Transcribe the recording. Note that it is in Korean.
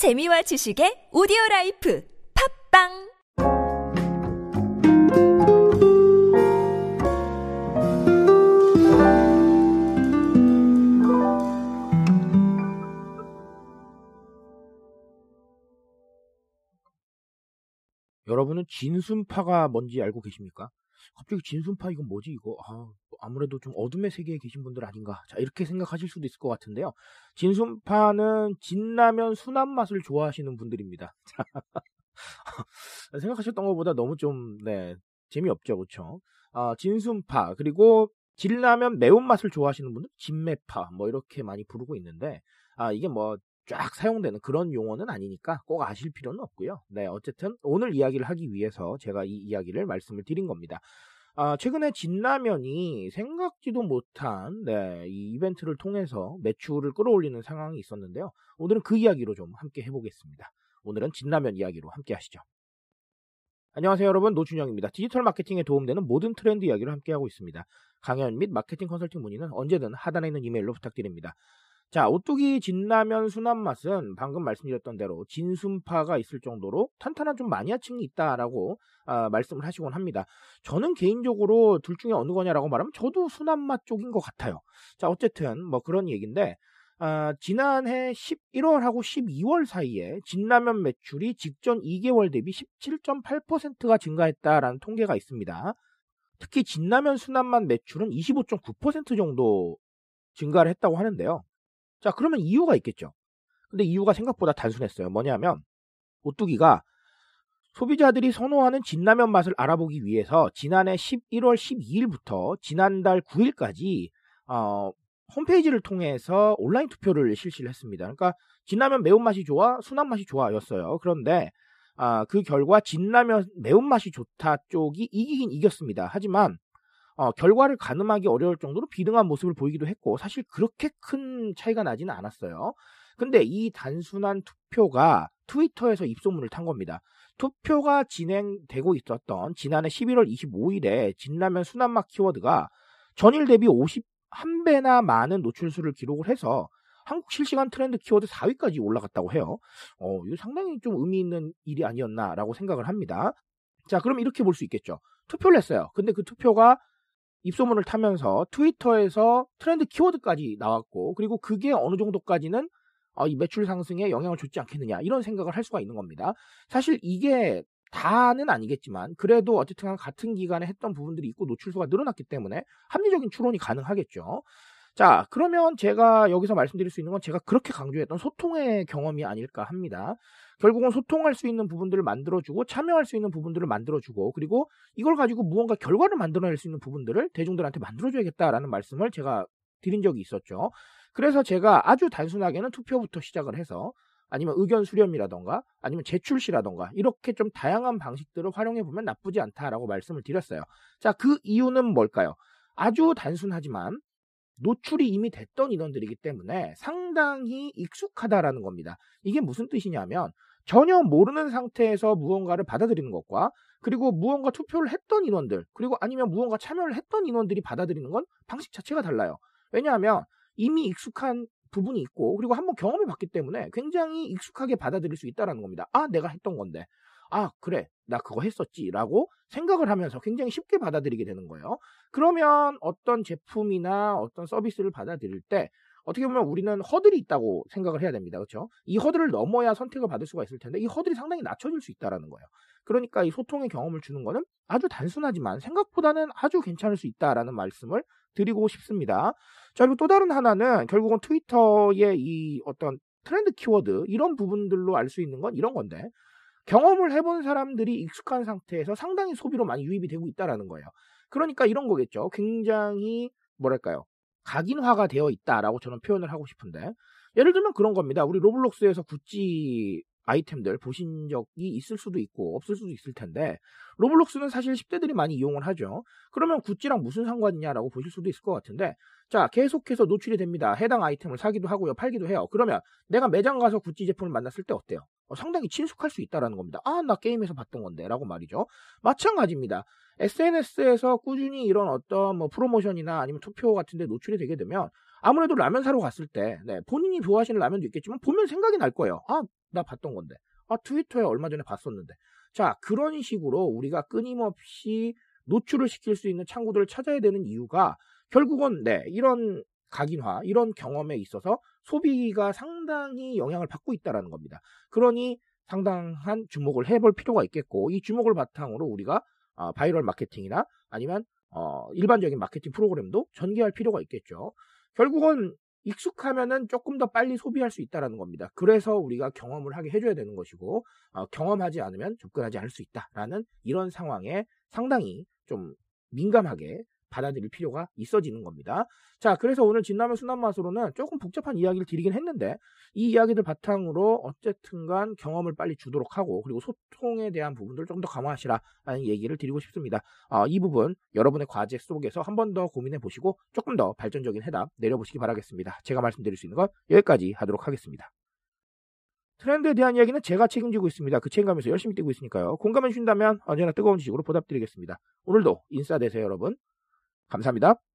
재미와 지식의 오디오 life 팟빵 여러분은 진순파가 뭔지 알고 계십니까? 갑자기 진순파 이건 뭐지 이거? 아, 아무래도 좀 어둠의 세계에 계신 분들 아닌가. 자 이렇게 생각하실 수도 있을 것 같은데요. 진순파는 진라면 순한 맛을 좋아하시는 분들입니다. 자, 생각하셨던 것보다 너무 좀 네, 재미없죠 그렇죠 아, 진순파 그리고 진라면 매운맛을 좋아하시는 분들? 진매파 뭐 이렇게 많이 부르고 있는데 아 이게 뭐 쫙 사용되는 그런 용어는 아니니까 꼭 아실 필요는 없고요. 네, 어쨌든 오늘 이야기를 하기 위해서 제가 이 이야기를 말씀을 드린 겁니다. 아, 최근에 진라면이 생각지도 못한 네, 이 이벤트를 통해서 매출을 끌어올리는 상황이 있었는데요. 오늘은 그 이야기로 좀 함께 해보겠습니다. 오늘은 진라면 이야기로 함께 하시죠. 안녕하세요 여러분 노준영입니다. 디지털 마케팅에 도움되는 모든 트렌드 이야기를 함께하고 있습니다. 강연 및 마케팅 컨설팅 문의는 언제든 하단에 있는 이메일로 부탁드립니다. 자, 오뚜기 진라면 순한 맛은 방금 말씀드렸던 대로 진순파가 있을 정도로 탄탄한 좀 마니아층이 있다라고 아, 말씀을 하시곤 합니다. 저는 개인적으로 둘 중에 어느 거냐라고 말하면 저도 순한 맛 쪽인 것 같아요. 자, 어쨌든 뭐 그런 얘기인데 아, 지난해 11월하고 12월 사이에 진라면 매출이 직전 2개월 대비 17.8%가 증가했다라는 통계가 있습니다. 특히 진라면 순한 맛 매출은 25.9% 정도 증가를 했다고 하는데요. 자, 그러면 이유가 있겠죠. 근데 이유가 생각보다 단순했어요. 뭐냐면 오뚜기가 소비자들이 선호하는 진라면 맛을 알아보기 위해서 지난해 11월 12일부터 지난달 9일까지 어, 홈페이지를 통해서 온라인 투표를 실시를 했습니다. 그러니까 진라면 매운맛이 좋아, 순한 맛이 좋아였어요. 그런데 아, 그 결과 진라면 매운맛이 좋다 쪽이 이기긴 이겼습니다. 하지만 어, 결과를 가늠하기 어려울 정도로 비등한 모습을 보이기도 했고 사실 그렇게 큰 차이가 나지는 않았어요. 근데 이 단순한 투표가 트위터에서 입소문을 탄 겁니다. 투표가 진행되고 있었던 지난해 11월 25일에 진라면 순한맛 키워드가 전일 대비 51배나 많은 노출수를 기록을 해서 한국 실시간 트렌드 키워드 4위까지 올라갔다고 해요. 어, 이거 상당히 좀 의미 있는 일이 아니었나라고 생각을 합니다. 자, 그럼 이렇게 볼 수 있겠죠. 투표를 했어요. 근데 그 투표가 입소문을 타면서 트위터에서 트렌드 키워드까지 나왔고 그리고 그게 어느 정도까지는 어, 이 매출 상승에 영향을 줬지 않겠느냐 이런 생각을 할 수가 있는 겁니다. 사실 이게 다는 아니겠지만 그래도 어쨌든 같은 기간에 했던 부분들이 있고 노출수가 늘어났기 때문에 합리적인 추론이 가능하겠죠. 자, 그러면 제가 여기서 말씀드릴 수 있는 건 제가 그렇게 강조했던 소통의 경험이 아닐까 합니다. 결국은 소통할 수 있는 부분들을 만들어주고 참여할 수 있는 부분들을 만들어주고 그리고 이걸 가지고 무언가 결과를 만들어낼 수 있는 부분들을 대중들한테 만들어줘야겠다라는 말씀을 제가 드린 적이 있었죠. 그래서 제가 아주 단순하게는 투표부터 시작을 해서 아니면 의견 수렴이라던가 아니면 제출시라던가 이렇게 좀 다양한 방식들을 활용해 보면 나쁘지 않다라고 말씀을 드렸어요. 자, 그 이유는 뭘까요? 아주 단순하지만 노출이 이미 됐던 인원들이기 때문에 상당히 익숙하다라는 겁니다. 이게 무슨 뜻이냐면 전혀 모르는 상태에서 무언가를 받아들이는 것과 그리고 무언가 투표를 했던 인원들 그리고 아니면 무언가 참여를 했던 인원들이 받아들이는 건 방식 자체가 달라요. 왜냐하면 이미 익숙한 부분이 있고 그리고 한번 경험해 봤기 때문에 굉장히 익숙하게 받아들일 수 있다라는 겁니다. 아 내가 했던 건데 아, 그래. 나 그거 했었지. 라고 생각을 하면서 굉장히 쉽게 받아들이게 되는 거예요. 그러면 어떤 제품이나 어떤 서비스를 받아들일 때 어떻게 보면 우리는 허들이 있다고 생각을 해야 됩니다. 그렇죠? 이 허들을 넘어야 선택을 받을 수가 있을 텐데 이 허들이 상당히 낮춰질 수 있다라는 거예요. 그러니까 이 소통의 경험을 주는 거는 아주 단순하지만 생각보다는 아주 괜찮을 수 있다라는 말씀을 드리고 싶습니다. 자, 그리고 또 다른 하나는 결국은 트위터의 이 어떤 트렌드 키워드 이런 부분들로 알 수 있는 건 이런 건데 경험을 해본 사람들이 익숙한 상태에서 상당히 소비로 많이 유입이 되고 있다라는 거예요. 그러니까 이런 거겠죠. 굉장히 뭐랄까요. 각인화가 되어 있다라고 저는 표현을 하고 싶은데 예를 들면 그런 겁니다. 우리 로블록스에서 구찌 아이템들 보신 적이 있을 수도 있고 없을 수도 있을 텐데 로블록스는 사실 10대들이 많이 이용을 하죠. 그러면 구찌랑 무슨 상관이냐라고 보실 수도 있을 것 같은데 자 계속해서 노출이 됩니다. 해당 아이템을 사기도 하고요. 팔기도 해요. 그러면 내가 매장 가서 구찌 제품을 만났을 때 어때요? 어, 상당히 친숙할 수 있다라는 겁니다. 아, 나 게임에서 봤던 건데 라고 말이죠. 마찬가지입니다. SNS에서 꾸준히 이런 어떤 뭐 프로모션이나 아니면 투표 같은 데 노출이 되게 되면 아무래도 라면 사러 갔을 때 네, 본인이 좋아하시는 라면도 있겠지만 보면 생각이 날 거예요. 아, 나 봤던 건데. 아, 트위터에 얼마 전에 봤었는데. 자, 그런 식으로 우리가 끊임없이 노출을 시킬 수 있는 창구들을 찾아야 되는 이유가 결국은 네, 이런 각인화, 이런 경험에 있어서 소비가 상당히 영향을 받고 있다라는 겁니다. 그러니 상당한 주목을 해볼 필요가 있겠고 이 주목을 바탕으로 우리가 어, 바이럴 마케팅이나 아니면 어, 일반적인 마케팅 프로그램도 전개할 필요가 있겠죠. 결국은 익숙하면은 조금 더 빨리 소비할 수 있다라는 겁니다. 그래서 우리가 경험을 하게 해줘야 되는 것이고 어, 경험하지 않으면 접근하지 않을 수 있다라는 이런 상황에 상당히 좀 민감하게 받아들일 필요가 있어지는 겁니다. 자, 그래서 오늘 진라면 순한 맛으로는 조금 복잡한 이야기를 드리긴 했는데 이 이야기들 바탕으로 어쨌든간 경험을 빨리 주도록 하고 그리고 소통에 대한 부분들을 좀더 강화하시라라는 얘기를 드리고 싶습니다. 어, 이 부분 여러분의 과제 속에서 한 번 더 고민해 보시고 조금 더 발전적인 해답 내려보시기 바라겠습니다. 제가 말씀드릴 수 있는 건 여기까지 하도록 하겠습니다. 트렌드에 대한 이야기는 제가 책임지고 있습니다. 그 책임감에서 열심히 뛰고 있으니까요. 공감해 주신다면 언제나 뜨거운 지식으로 보답드리겠습니다. 오늘도 인싸 되세요, 여러분. 감사합니다.